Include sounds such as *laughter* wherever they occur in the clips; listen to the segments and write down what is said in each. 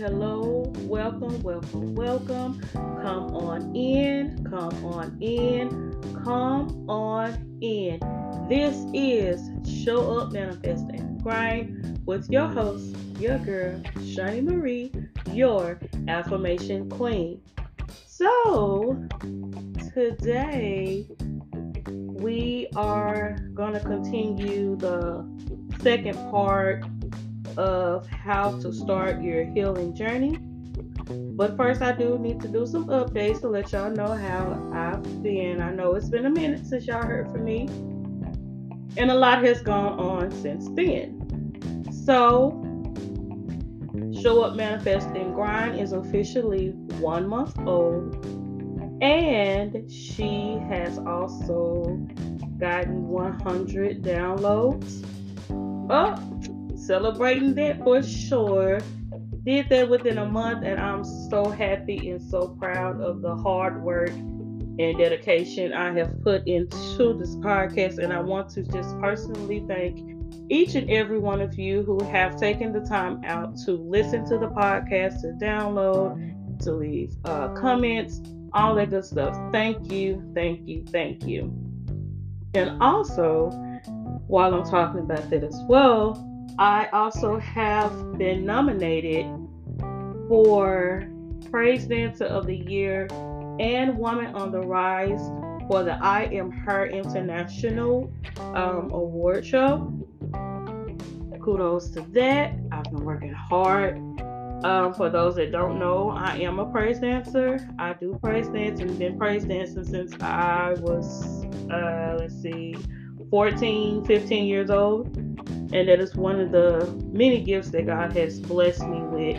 hello. Welcome, welcome, welcome. Come on in, come on in, come on in. This is Show Up, Manifest, and Grind with your host, your girl, Shunnie Marie, your affirmation queen. So, today we are going to continue the second part of how to start your healing journey. But first, I do need to do some updates to let y'all know how I've been. I know it's been a minute since y'all heard from me, and a lot has gone on since then. So, Show Up, Manifest, and Grind is officially one month old, and she has also gotten 100 downloads. Oh, celebrating that for sure. Did that within a month, and I'm so happy and so proud of the hard work and dedication I have put into this podcast. And I want to just personally thank each and every one of you who have taken the time out to listen to the podcast, to download, to leave uh, comments, all that good stuff. Thank you, thank you, thank you. And also, while I'm talking about that as well, I also have been nominated for Praise Dancer of the Year and Woman on the Rise for the I Am Her International um, Award Show. Kudos to that. I've been working hard. Um, for those that don't know, I am a praise dancer. I do praise dance and been praise dancing since I was, uh, let's see, 14, 15 years old and that is one of the many gifts that God has blessed me with,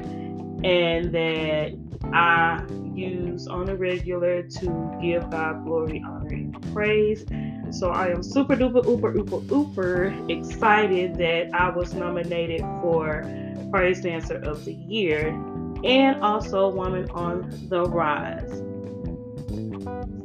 and that I use on a regular to give God glory, honor, and praise. So I am super duper, uber, uber, uber excited that I was nominated for Praise Dancer of the Year and also Woman on the Rise.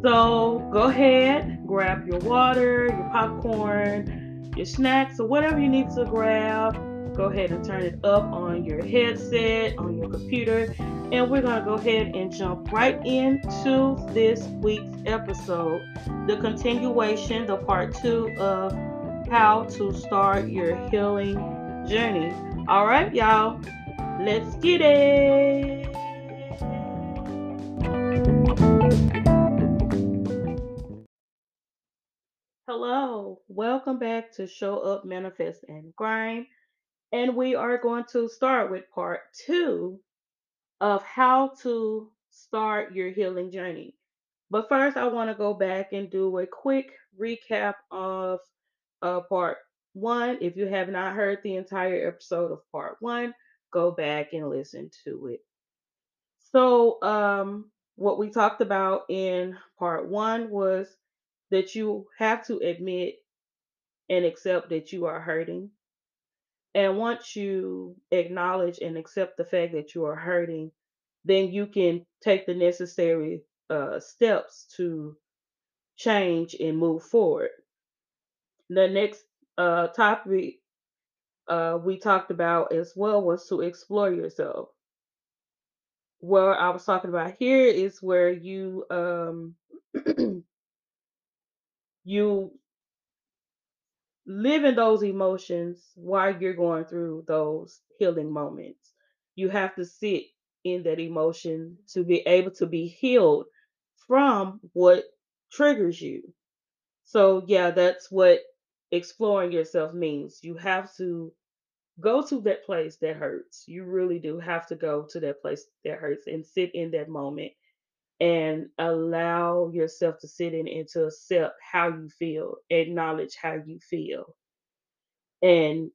So go ahead, grab your water, your popcorn your snacks or whatever you need to grab. Go ahead and turn it up on your headset, on your computer, and we're going to go ahead and jump right into this week's episode the continuation, the part two of how to start your healing journey. All right, y'all, let's get it. Hello, welcome back to Show Up, Manifest, and Grind. And we are going to start with part two of how to start your healing journey. But first, I want to go back and do a quick recap of uh, part one. If you have not heard the entire episode of part one, go back and listen to it. So, um, what we talked about in part one was that you have to admit and accept that you are hurting. And once you acknowledge and accept the fact that you are hurting, then you can take the necessary uh, steps to change and move forward. The next uh, topic uh, we talked about as well was to explore yourself. Where I was talking about here is where you um, *clears throat* you live in those emotions while you're going through those healing moments. You have to sit in that emotion to be able to be healed from what triggers you. So, yeah, that's what exploring yourself means. You have to go to that place that hurts. You really do have to go to that place that hurts and sit in that moment and allow yourself to sit in and to accept how you feel, acknowledge how you feel, and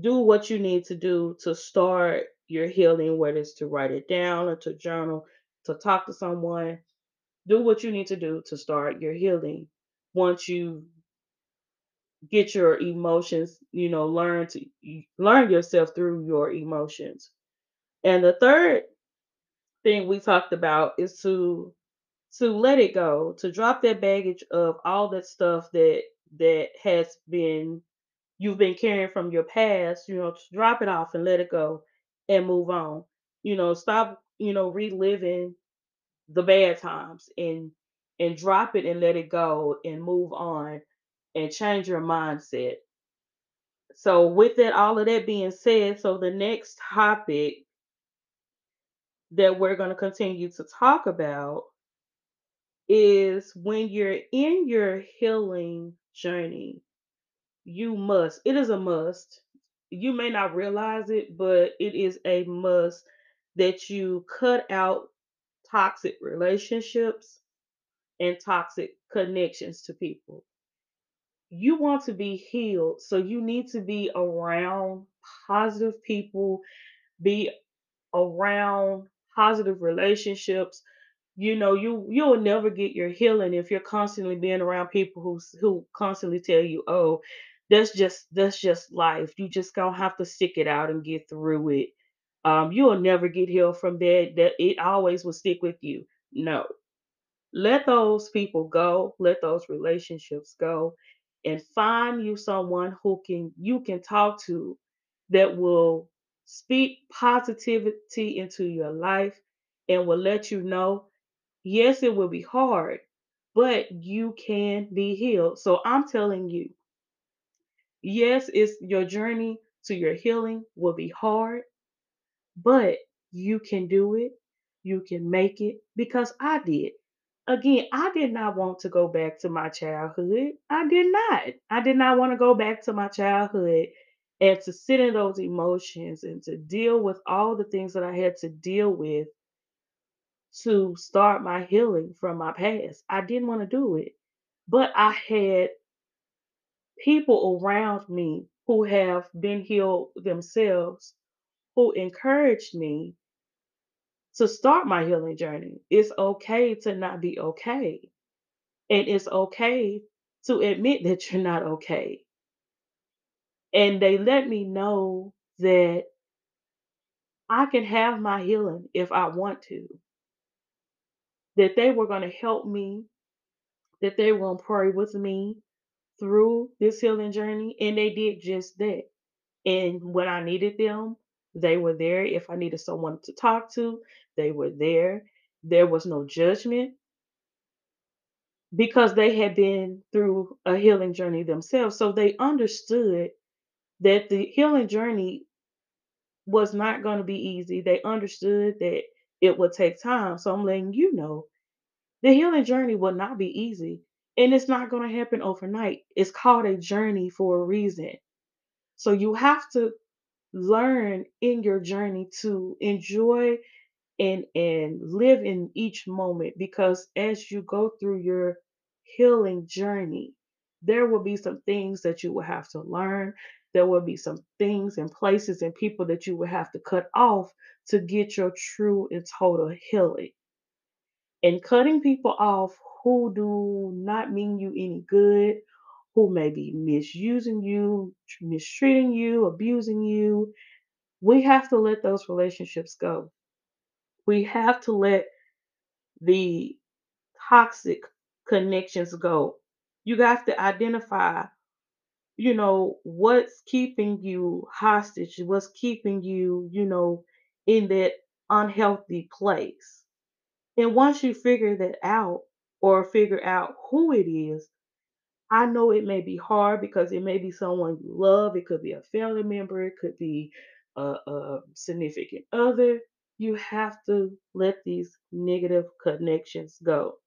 do what you need to do to start your healing, whether it's to write it down or to journal, to talk to someone. Do what you need to do to start your healing. Once you get your emotions, you know, learn to learn yourself through your emotions. And the third thing we talked about is to to let it go, to drop that baggage of all that stuff that that has been you've been carrying from your past, you know, to drop it off and let it go and move on. You know, stop, you know, reliving the bad times and and drop it and let it go and move on and change your mindset. So with that all of that being said, so the next topic that we're going to continue to talk about is when you're in your healing journey, you must, it is a must. You may not realize it, but it is a must that you cut out toxic relationships and toxic connections to people. You want to be healed, so you need to be around positive people, be around positive relationships. You know, you you'll never get your healing if you're constantly being around people who who constantly tell you, "Oh, that's just that's just life. You just gonna have to stick it out and get through it." Um, you'll never get healed from that. That it always will stick with you. No, let those people go, let those relationships go, and find you someone who can you can talk to that will speak positivity into your life and will let you know, yes, it will be hard, but you can be healed. So I'm telling you, yes, it's your journey to your healing will be hard, but you can do it. You can make it because I did. Again, I did not want to go back to my childhood. I did not. I did not want to go back to my childhood and to sit in those emotions and to deal with all the things that I had to deal with to start my healing from my past. I didn't want to do it. But I had people around me who have been healed themselves who encouraged me to start my healing journey. It's okay to not be okay. And it's okay to admit that you're not okay. And they let me know that I can have my healing if I want to, that they were going to help me, that they were going to pray with me through this healing journey. And they did just that. And when I needed them, they were there. If I needed someone to talk to, they were there. There was no judgment because they had been through a healing journey themselves. So they understood that the healing journey was not going to be easy. They understood that it would take time. So I'm letting you know the healing journey will not be easy and it's not going to happen overnight. It's called a journey for a reason. So you have to learn in your journey to enjoy and and live in each moment because as you go through your healing journey there will be some things that you will have to learn there will be some things and places and people that you will have to cut off to get your true and total healing and cutting people off who do not mean you any good who may be misusing you mistreating you abusing you we have to let those relationships go we have to let the toxic connections go. You have to identify, you know, what's keeping you hostage, what's keeping you, you know, in that unhealthy place. And once you figure that out or figure out who it is, I know it may be hard because it may be someone you love, it could be a family member, it could be a, a significant other. You have to let these negative connections go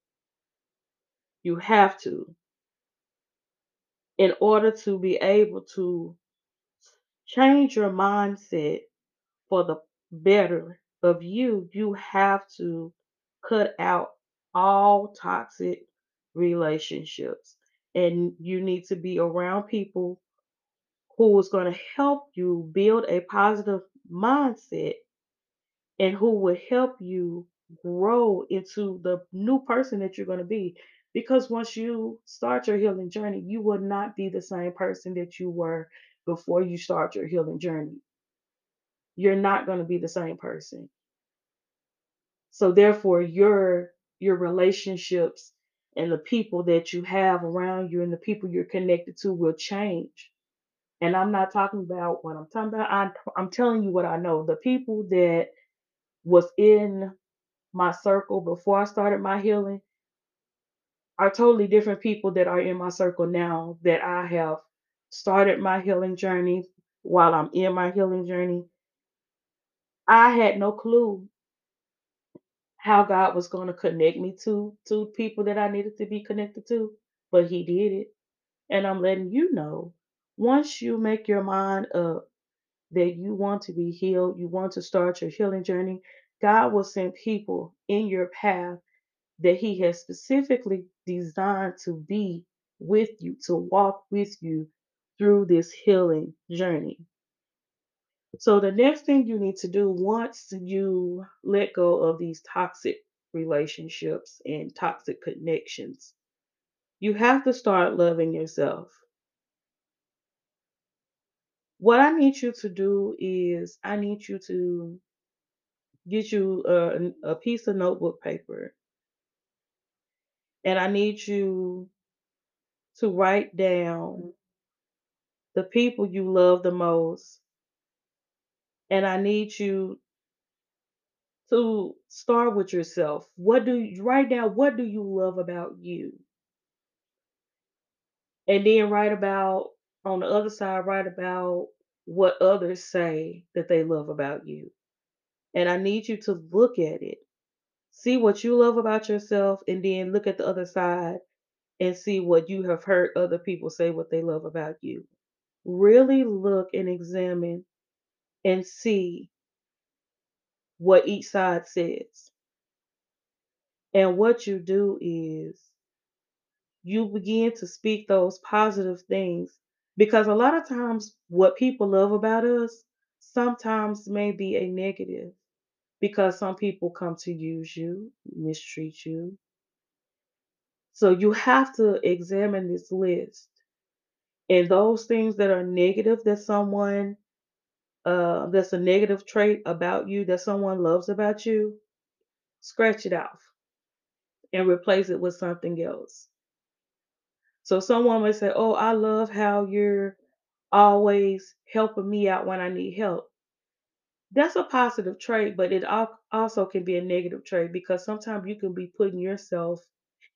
You have to in order to be able to change your mindset for the better of you, you have to cut out all toxic relationships. And you need to be around people who is going to help you build a positive mindset and who will help you grow into the new person that you're going to be. Because once you start your healing journey, you will not be the same person that you were before you start your healing journey. You're not going to be the same person. So therefore your your relationships and the people that you have around you and the people you're connected to will change. And I'm not talking about what I'm talking about. I'm, I'm telling you what I know. The people that was in my circle before I started my healing are totally different people that are in my circle now that I have started my healing journey while I'm in my healing journey. I had no clue how God was going to connect me to to people that I needed to be connected to, but he did it. And I'm letting you know once you make your mind up that you want to be healed, you want to start your healing journey, God will send people in your path that He has specifically designed to be with you, to walk with you through this healing journey. So, the next thing you need to do once you let go of these toxic relationships and toxic connections, you have to start loving yourself. What I need you to do is, I need you to get you a, a piece of notebook paper and I need you to write down the people you love the most. And I need you to start with yourself. What do you write down? What do you love about you? And then write about on the other side, write about what others say that they love about you. And I need you to look at it. See what you love about yourself, and then look at the other side and see what you have heard other people say what they love about you. Really look and examine and see what each side says. And what you do is you begin to speak those positive things because a lot of times what people love about us sometimes may be a negative because some people come to use you, mistreat you. So you have to examine this list and those things that are negative that someone uh that's a negative trait about you that someone loves about you, scratch it off and replace it with something else. So someone may say, "Oh, I love how you're always helping me out when I need help." That's a positive trait, but it also can be a negative trait because sometimes you can be putting yourself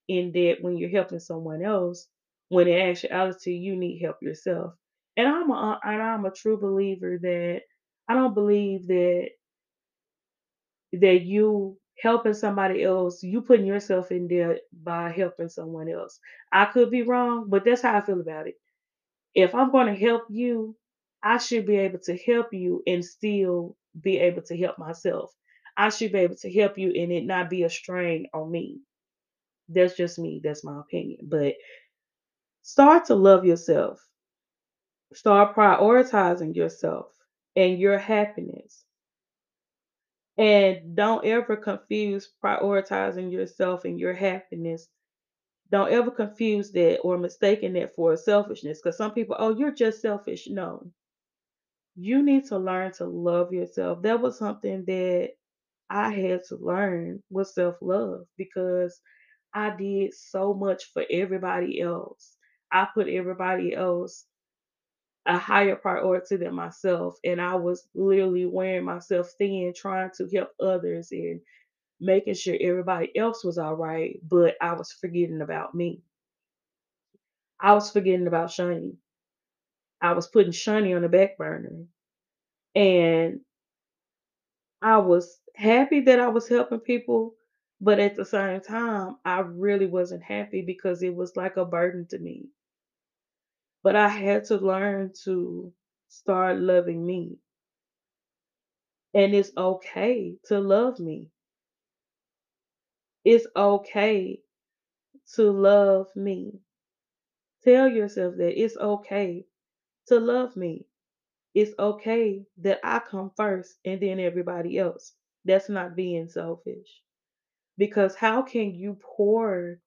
in debt when you're helping someone else, when in actuality you need help yourself. And I'm a uh, and I'm a true believer that I don't believe that that you helping somebody else, you putting yourself in debt by helping someone else. I could be wrong, but that's how I feel about it. If I'm going to help you, I should be able to help you and still be able to help myself. I should be able to help you and it not be a strain on me. That's just me. That's my opinion. But start to love yourself. Start prioritizing yourself and your happiness. And don't ever confuse prioritizing yourself and your happiness. Don't ever confuse that or mistaking that for selfishness. Because some people, oh, you're just selfish. No, you need to learn to love yourself. That was something that I had to learn was self love because I did so much for everybody else. I put everybody else a higher priority than myself. And I was literally wearing myself thin, trying to help others and making sure everybody else was all right. But I was forgetting about me. I was forgetting about Shunnie. I was putting Shunnie on the back burner. And I was happy that I was helping people, but at the same time, I really wasn't happy because it was like a burden to me. But I had to learn to start loving me. And it's okay to love me. It's okay to love me. Tell yourself that it's okay to love me. It's okay that I come first and then everybody else. That's not being selfish. Because how can you pour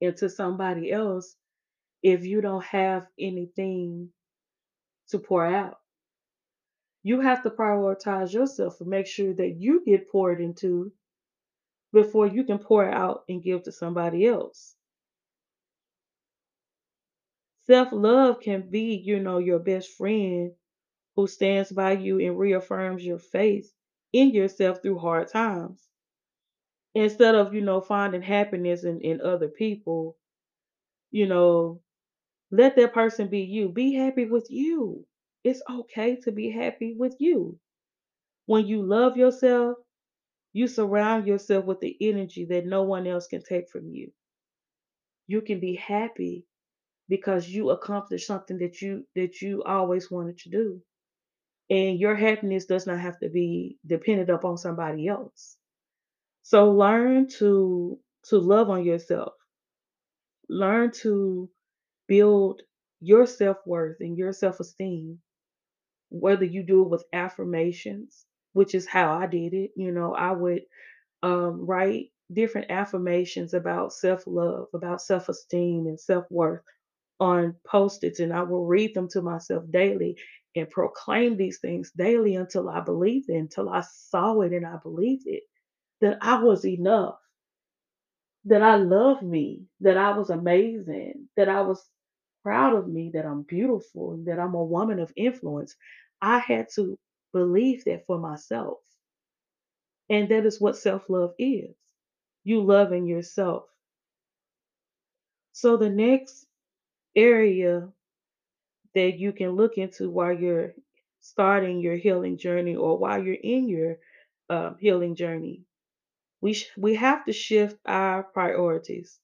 into somebody else if you don't have anything to pour out? You have to prioritize yourself and make sure that you get poured into before you can pour out and give to somebody else. Self love can be, you know, your best friend who stands by you and reaffirms your faith in yourself through hard times. Instead of, you know, finding happiness in, in other people, you know, let that person be you. Be happy with you. It's okay to be happy with you. When you love yourself, you surround yourself with the energy that no one else can take from you. You can be happy because you accomplished something that you that you always wanted to do. And your happiness does not have to be dependent upon somebody else. So learn to to love on yourself. Learn to build your self-worth and your self-esteem whether you do it with affirmations, which is how I did it. You know, I would um, write different affirmations about self love, about self esteem, and self worth on post its, and I will read them to myself daily and proclaim these things daily until I believed it, until I saw it and I believed it that I was enough, that I love me, that I was amazing, that I was proud of me, that I'm beautiful, that I'm a woman of influence. I had to believe that for myself. And that is what self love is you loving yourself. So, the next area that you can look into while you're starting your healing journey or while you're in your uh, healing journey, we, sh- we have to shift our priorities.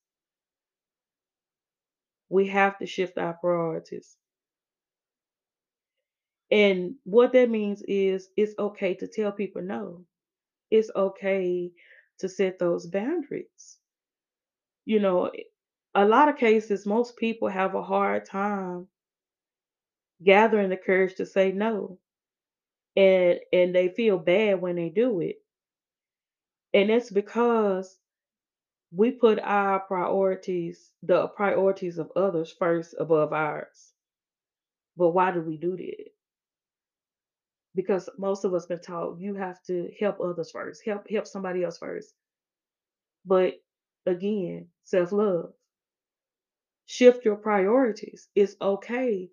We have to shift our priorities. And what that means is it's okay to tell people no. It's okay to set those boundaries. You know, a lot of cases, most people have a hard time gathering the courage to say no. And and they feel bad when they do it. And it's because we put our priorities, the priorities of others first above ours. But why do we do that? Because most of us been taught you have to help others first, help help somebody else first. But again, self-love. Shift your priorities. It's okay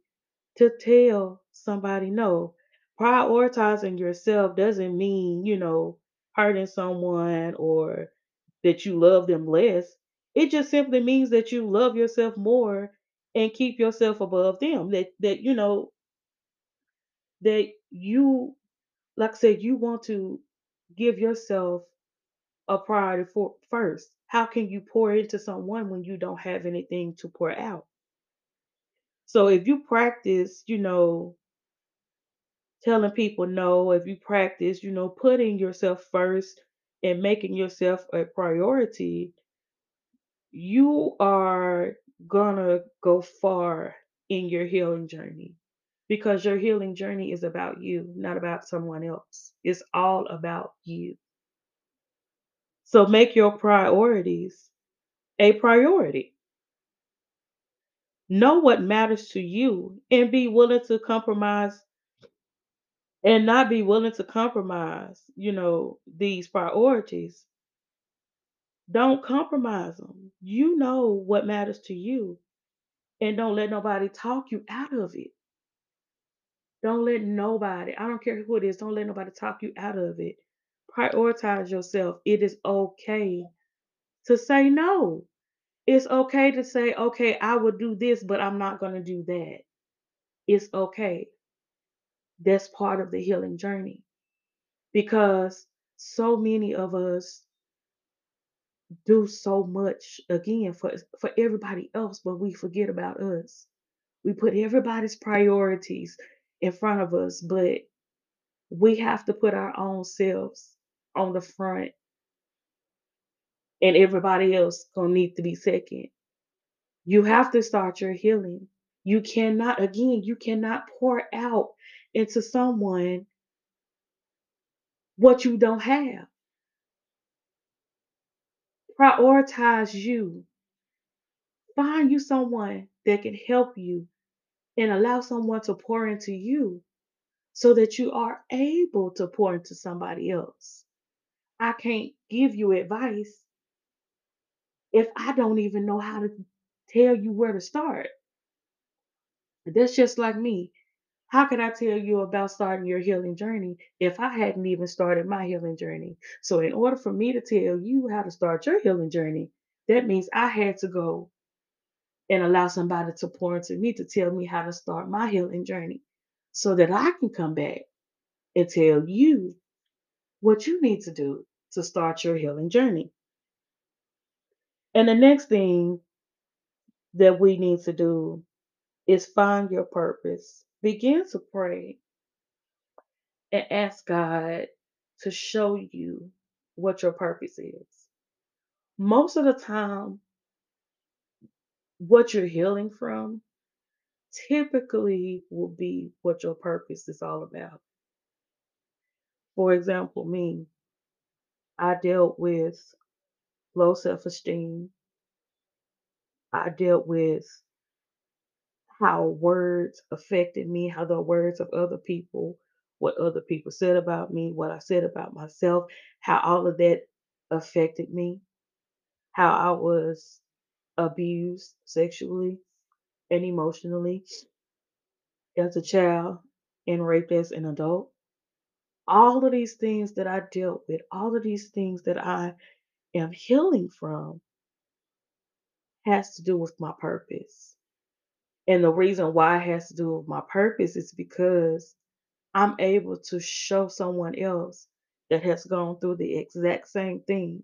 to tell somebody no. Prioritizing yourself doesn't mean, you know, hurting someone or that you love them less. It just simply means that you love yourself more and keep yourself above them. That that you know that you like I said you want to give yourself a priority for first. How can you pour into someone when you don't have anything to pour out? So if you practice, you know, telling people no, if you practice, you know, putting yourself first and making yourself a priority, you are gonna go far in your healing journey because your healing journey is about you, not about someone else. It's all about you. So make your priorities a priority. Know what matters to you and be willing to compromise and not be willing to compromise, you know, these priorities Don't compromise them. You know what matters to you, and don't let nobody talk you out of it. Don't let nobody, I don't care who it is, don't let nobody talk you out of it. Prioritize yourself. It is okay to say no. It's okay to say, okay, I will do this, but I'm not going to do that. It's okay. That's part of the healing journey because so many of us do so much again for for everybody else, but we forget about us. We put everybody's priorities in front of us, but we have to put our own selves on the front, and everybody else gonna need to be second. You have to start your healing. You cannot, again, you cannot pour out into someone what you don't have. Prioritize you. Find you someone that can help you and allow someone to pour into you so that you are able to pour into somebody else. I can't give you advice if I don't even know how to tell you where to start. That's just like me. How could I tell you about starting your healing journey if I hadn't even started my healing journey? So, in order for me to tell you how to start your healing journey, that means I had to go and allow somebody to pour into me to tell me how to start my healing journey so that I can come back and tell you what you need to do to start your healing journey. And the next thing that we need to do is find your purpose. Begin to pray and ask God to show you what your purpose is. Most of the time, what you're healing from typically will be what your purpose is all about. For example, me, I dealt with low self esteem. I dealt with how words affected me, how the words of other people, what other people said about me, what I said about myself, how all of that affected me, how I was abused sexually and emotionally as a child and raped as an adult. All of these things that I dealt with, all of these things that I am healing from has to do with my purpose. And the reason why it has to do with my purpose is because I'm able to show someone else that has gone through the exact same thing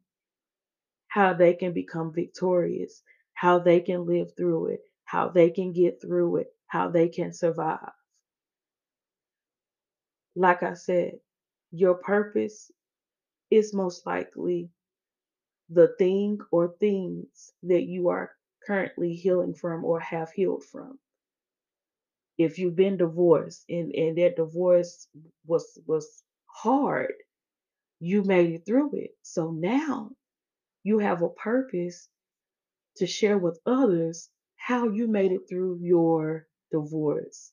how they can become victorious, how they can live through it, how they can get through it, how they can survive. Like I said, your purpose is most likely the thing or things that you are currently healing from or have healed from. If you've been divorced and, and that divorce was was hard, you made it through it. So now you have a purpose to share with others how you made it through your divorce,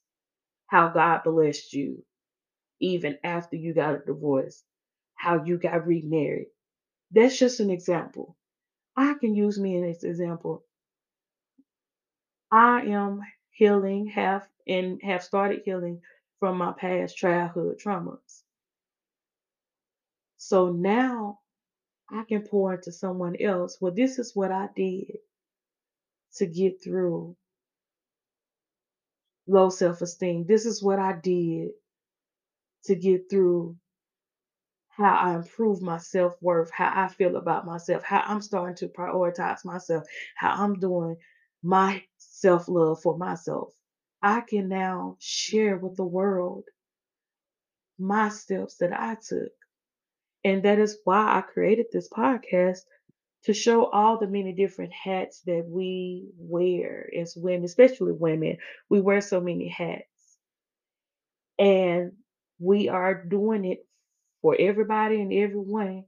how God blessed you even after you got a divorce, how you got remarried. That's just an example. I can use me as an example. I am healing, have and have started healing from my past childhood traumas. So now I can pour into someone else. Well, this is what I did to get through low self esteem. This is what I did to get through how I improve my self worth, how I feel about myself, how I'm starting to prioritize myself, how I'm doing my self love for myself. I can now share with the world my steps that I took. And that is why I created this podcast to show all the many different hats that we wear as women, especially women. We wear so many hats. And we are doing it for everybody and everyone.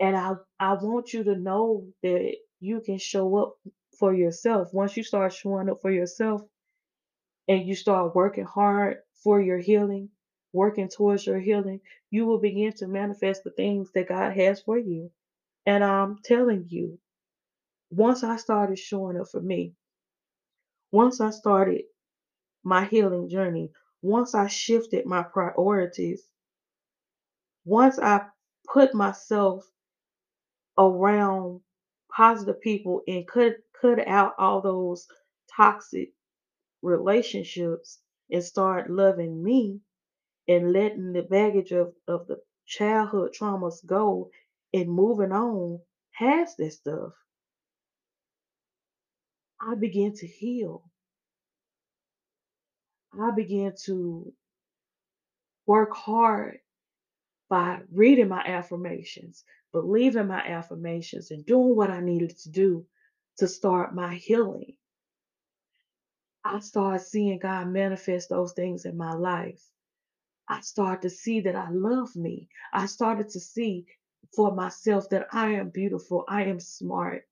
And I I want you to know that you can show up for yourself. Once you start showing up for yourself and you start working hard for your healing, working towards your healing, you will begin to manifest the things that God has for you. And I'm telling you, once I started showing up for me, once I started my healing journey, once I shifted my priorities, once I put myself around positive people and cut cut out all those toxic relationships and start loving me and letting the baggage of, of the childhood traumas go and moving on past this stuff, I began to heal. I began to work hard by reading my affirmations, believing my affirmations, and doing what I needed to do to start my healing. I started seeing God manifest those things in my life. I started to see that I love me. I started to see for myself that I am beautiful. I am smart.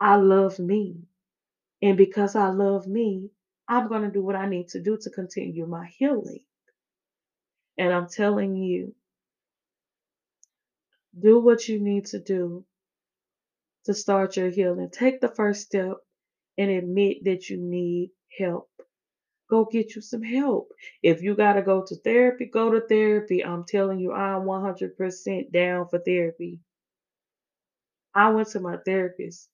I love me. And because I love me, I'm going to do what I need to do to continue my healing. And I'm telling you, do what you need to do to start your healing. Take the first step and admit that you need help. Go get you some help. If you got to go to therapy, go to therapy. I'm telling you, I'm 100% down for therapy. I went to my therapist.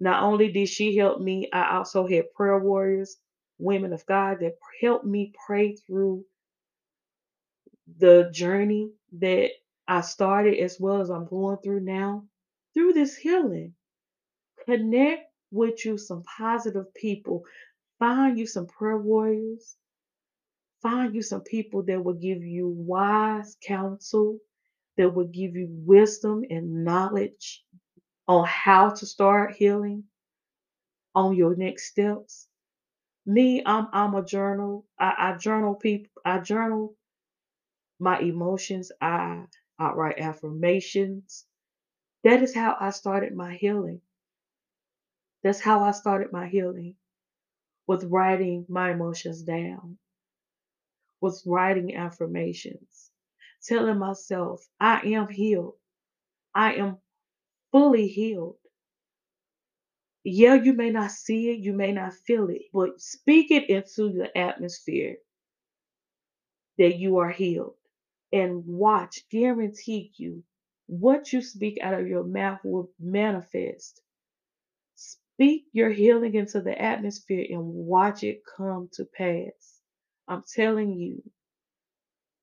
Not only did she help me, I also had prayer warriors, women of God that helped me pray through the journey that I started as well as I'm going through now through this healing. Connect with you some positive people. Find you some prayer warriors. Find you some people that will give you wise counsel, that will give you wisdom and knowledge on how to start healing, on your next steps. Me, I'm I'm a journal. I, I journal people. I journal my emotions. I I write affirmations. That is how I started my healing. That's how I started my healing with writing my emotions down, with writing affirmations, telling myself I am healed. I am fully healed. Yeah, you may not see it, you may not feel it, but speak it into the atmosphere that you are healed. And watch, guarantee you, what you speak out of your mouth will manifest. Speak your healing into the atmosphere and watch it come to pass. I'm telling you,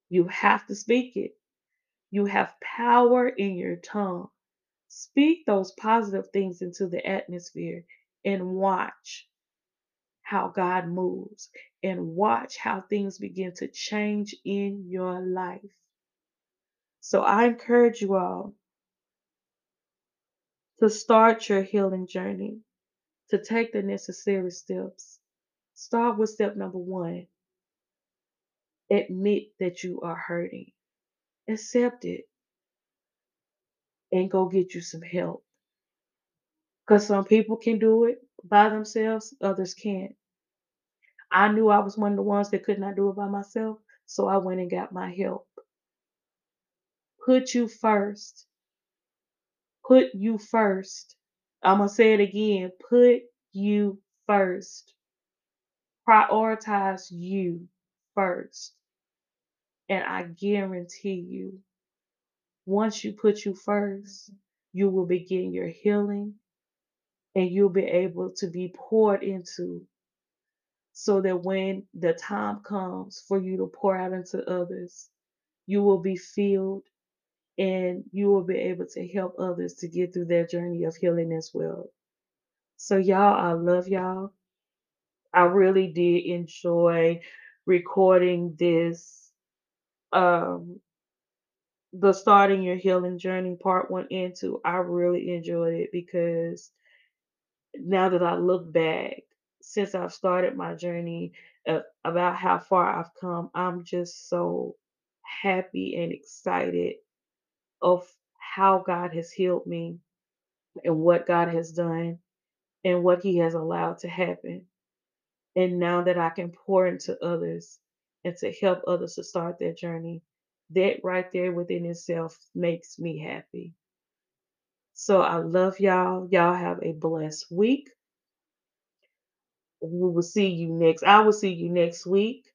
you have to speak it. You have power in your tongue. Speak those positive things into the atmosphere and watch how God moves and watch how things begin to change in your life. So I encourage you all to start your healing journey, to take the necessary steps. Start with step number one admit that you are hurting, accept it, and go get you some help. Because some people can do it by themselves, others can't. I knew I was one of the ones that could not do it by myself, so I went and got my help. Put you first. Put you first. I'm going to say it again. Put you first. Prioritize you first. And I guarantee you, once you put you first, you will begin your healing and you'll be able to be poured into so that when the time comes for you to pour out into others, you will be filled and you will be able to help others to get through their journey of healing as well. So, y'all, I love y'all. I really did enjoy recording this um the starting your healing journey part one and two. I really enjoyed it because now that I look back since I've started my journey uh, about how far I've come, I'm just so happy and excited of how God has healed me and what God has done and what He has allowed to happen. And now that I can pour into others and to help others to start their journey, that right there within itself makes me happy. So I love y'all. Y'all have a blessed week. We will see you next. I will see you next week.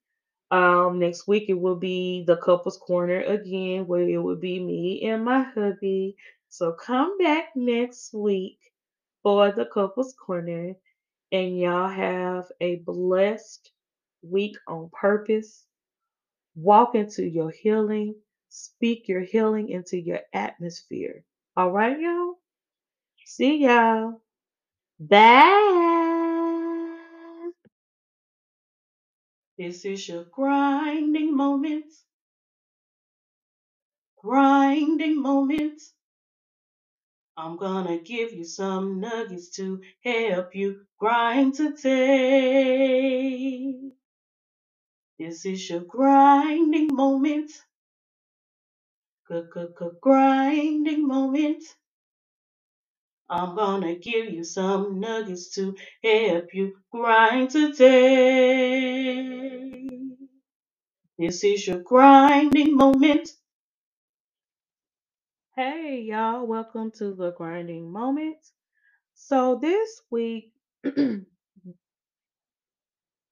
Um, next week it will be the couples corner again, where it will be me and my hubby. So come back next week for the couples corner, and y'all have a blessed week on purpose. Walk into your healing. Speak your healing into your atmosphere. All right, y'all. See y'all. Bye. This is your grinding moment. Grinding moment. I'm gonna give you some nuggets to help you grind today. This is your grinding moment. Grinding moment. I'm gonna give you some nuggets to help you grind today. This is your grinding moment. Hey, y'all, welcome to the grinding moment. So, this week *clears throat*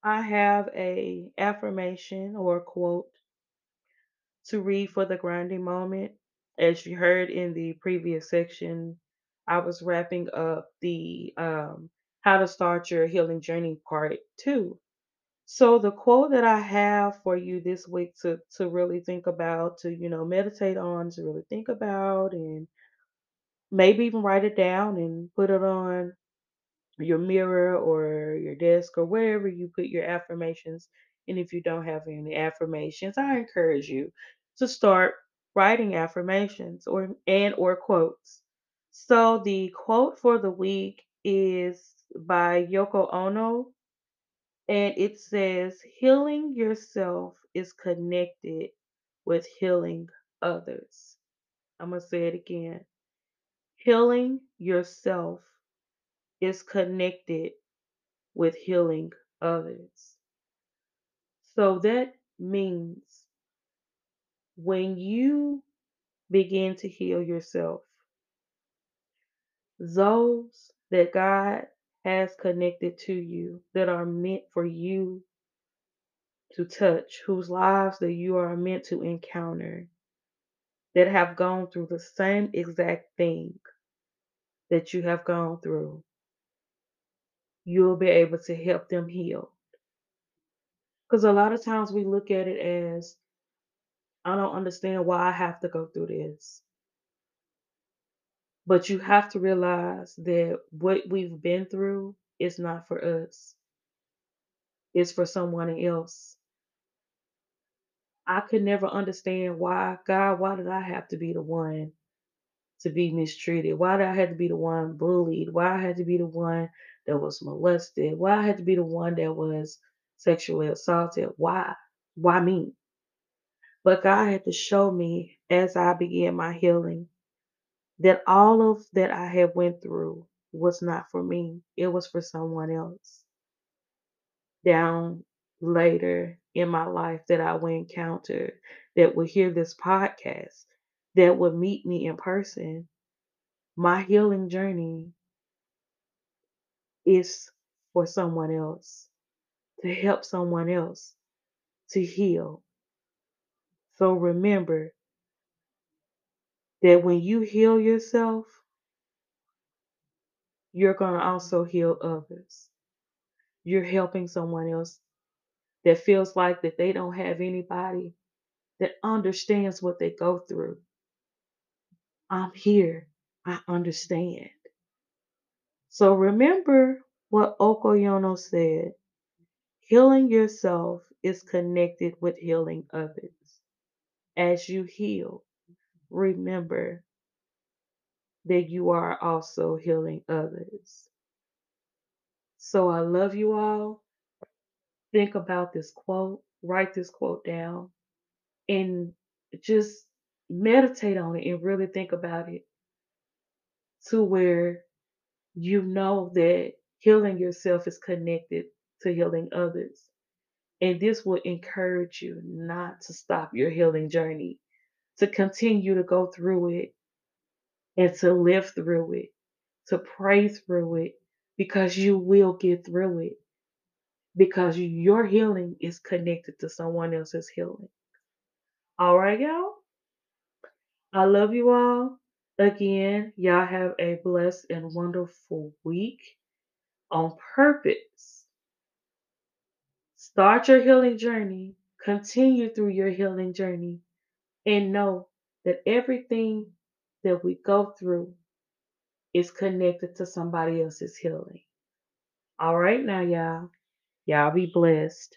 I have a affirmation or quote to read for the grinding moment. As you heard in the previous section, I was wrapping up the um, how to start your healing journey part two. So the quote that I have for you this week to to really think about, to you know meditate on, to really think about, and maybe even write it down and put it on your mirror or your desk or wherever you put your affirmations. And if you don't have any affirmations, I encourage you to start writing affirmations or and or quotes. So the quote for the week is by Yoko Ono and it says healing yourself is connected with healing others. I'm going to say it again. Healing yourself is connected with healing others. So that means when you begin to heal yourself, those that God has connected to you that are meant for you to touch, whose lives that you are meant to encounter, that have gone through the same exact thing that you have gone through, you'll be able to help them heal. Because a lot of times we look at it as, I don't understand why I have to go through this. But you have to realize that what we've been through is not for us, it's for someone else. I could never understand why, God, why did I have to be the one to be mistreated? Why did I have to be the one bullied? Why I had to be the one that was molested? Why I had to be the one that was sexually assaulted? Why? Why me? But God had to show me as I began my healing that all of that I had went through was not for me. It was for someone else. Down later in my life that I would encounter that would hear this podcast, that would meet me in person. My healing journey is for someone else, to help someone else to heal. So remember that when you heal yourself, you're going to also heal others. You're helping someone else that feels like that they don't have anybody that understands what they go through. I'm here. I understand. So remember what Yoko Ono said. Healing yourself is connected with healing others. As you heal, remember that you are also healing others. So I love you all. Think about this quote, write this quote down, and just meditate on it and really think about it to where you know that healing yourself is connected to healing others. And this will encourage you not to stop your healing journey, to continue to go through it and to live through it, to pray through it, because you will get through it. Because your healing is connected to someone else's healing. All right, y'all? I love you all. Again, y'all have a blessed and wonderful week on purpose. Start your healing journey, continue through your healing journey, and know that everything that we go through is connected to somebody else's healing. All right, now, y'all. Y'all be blessed.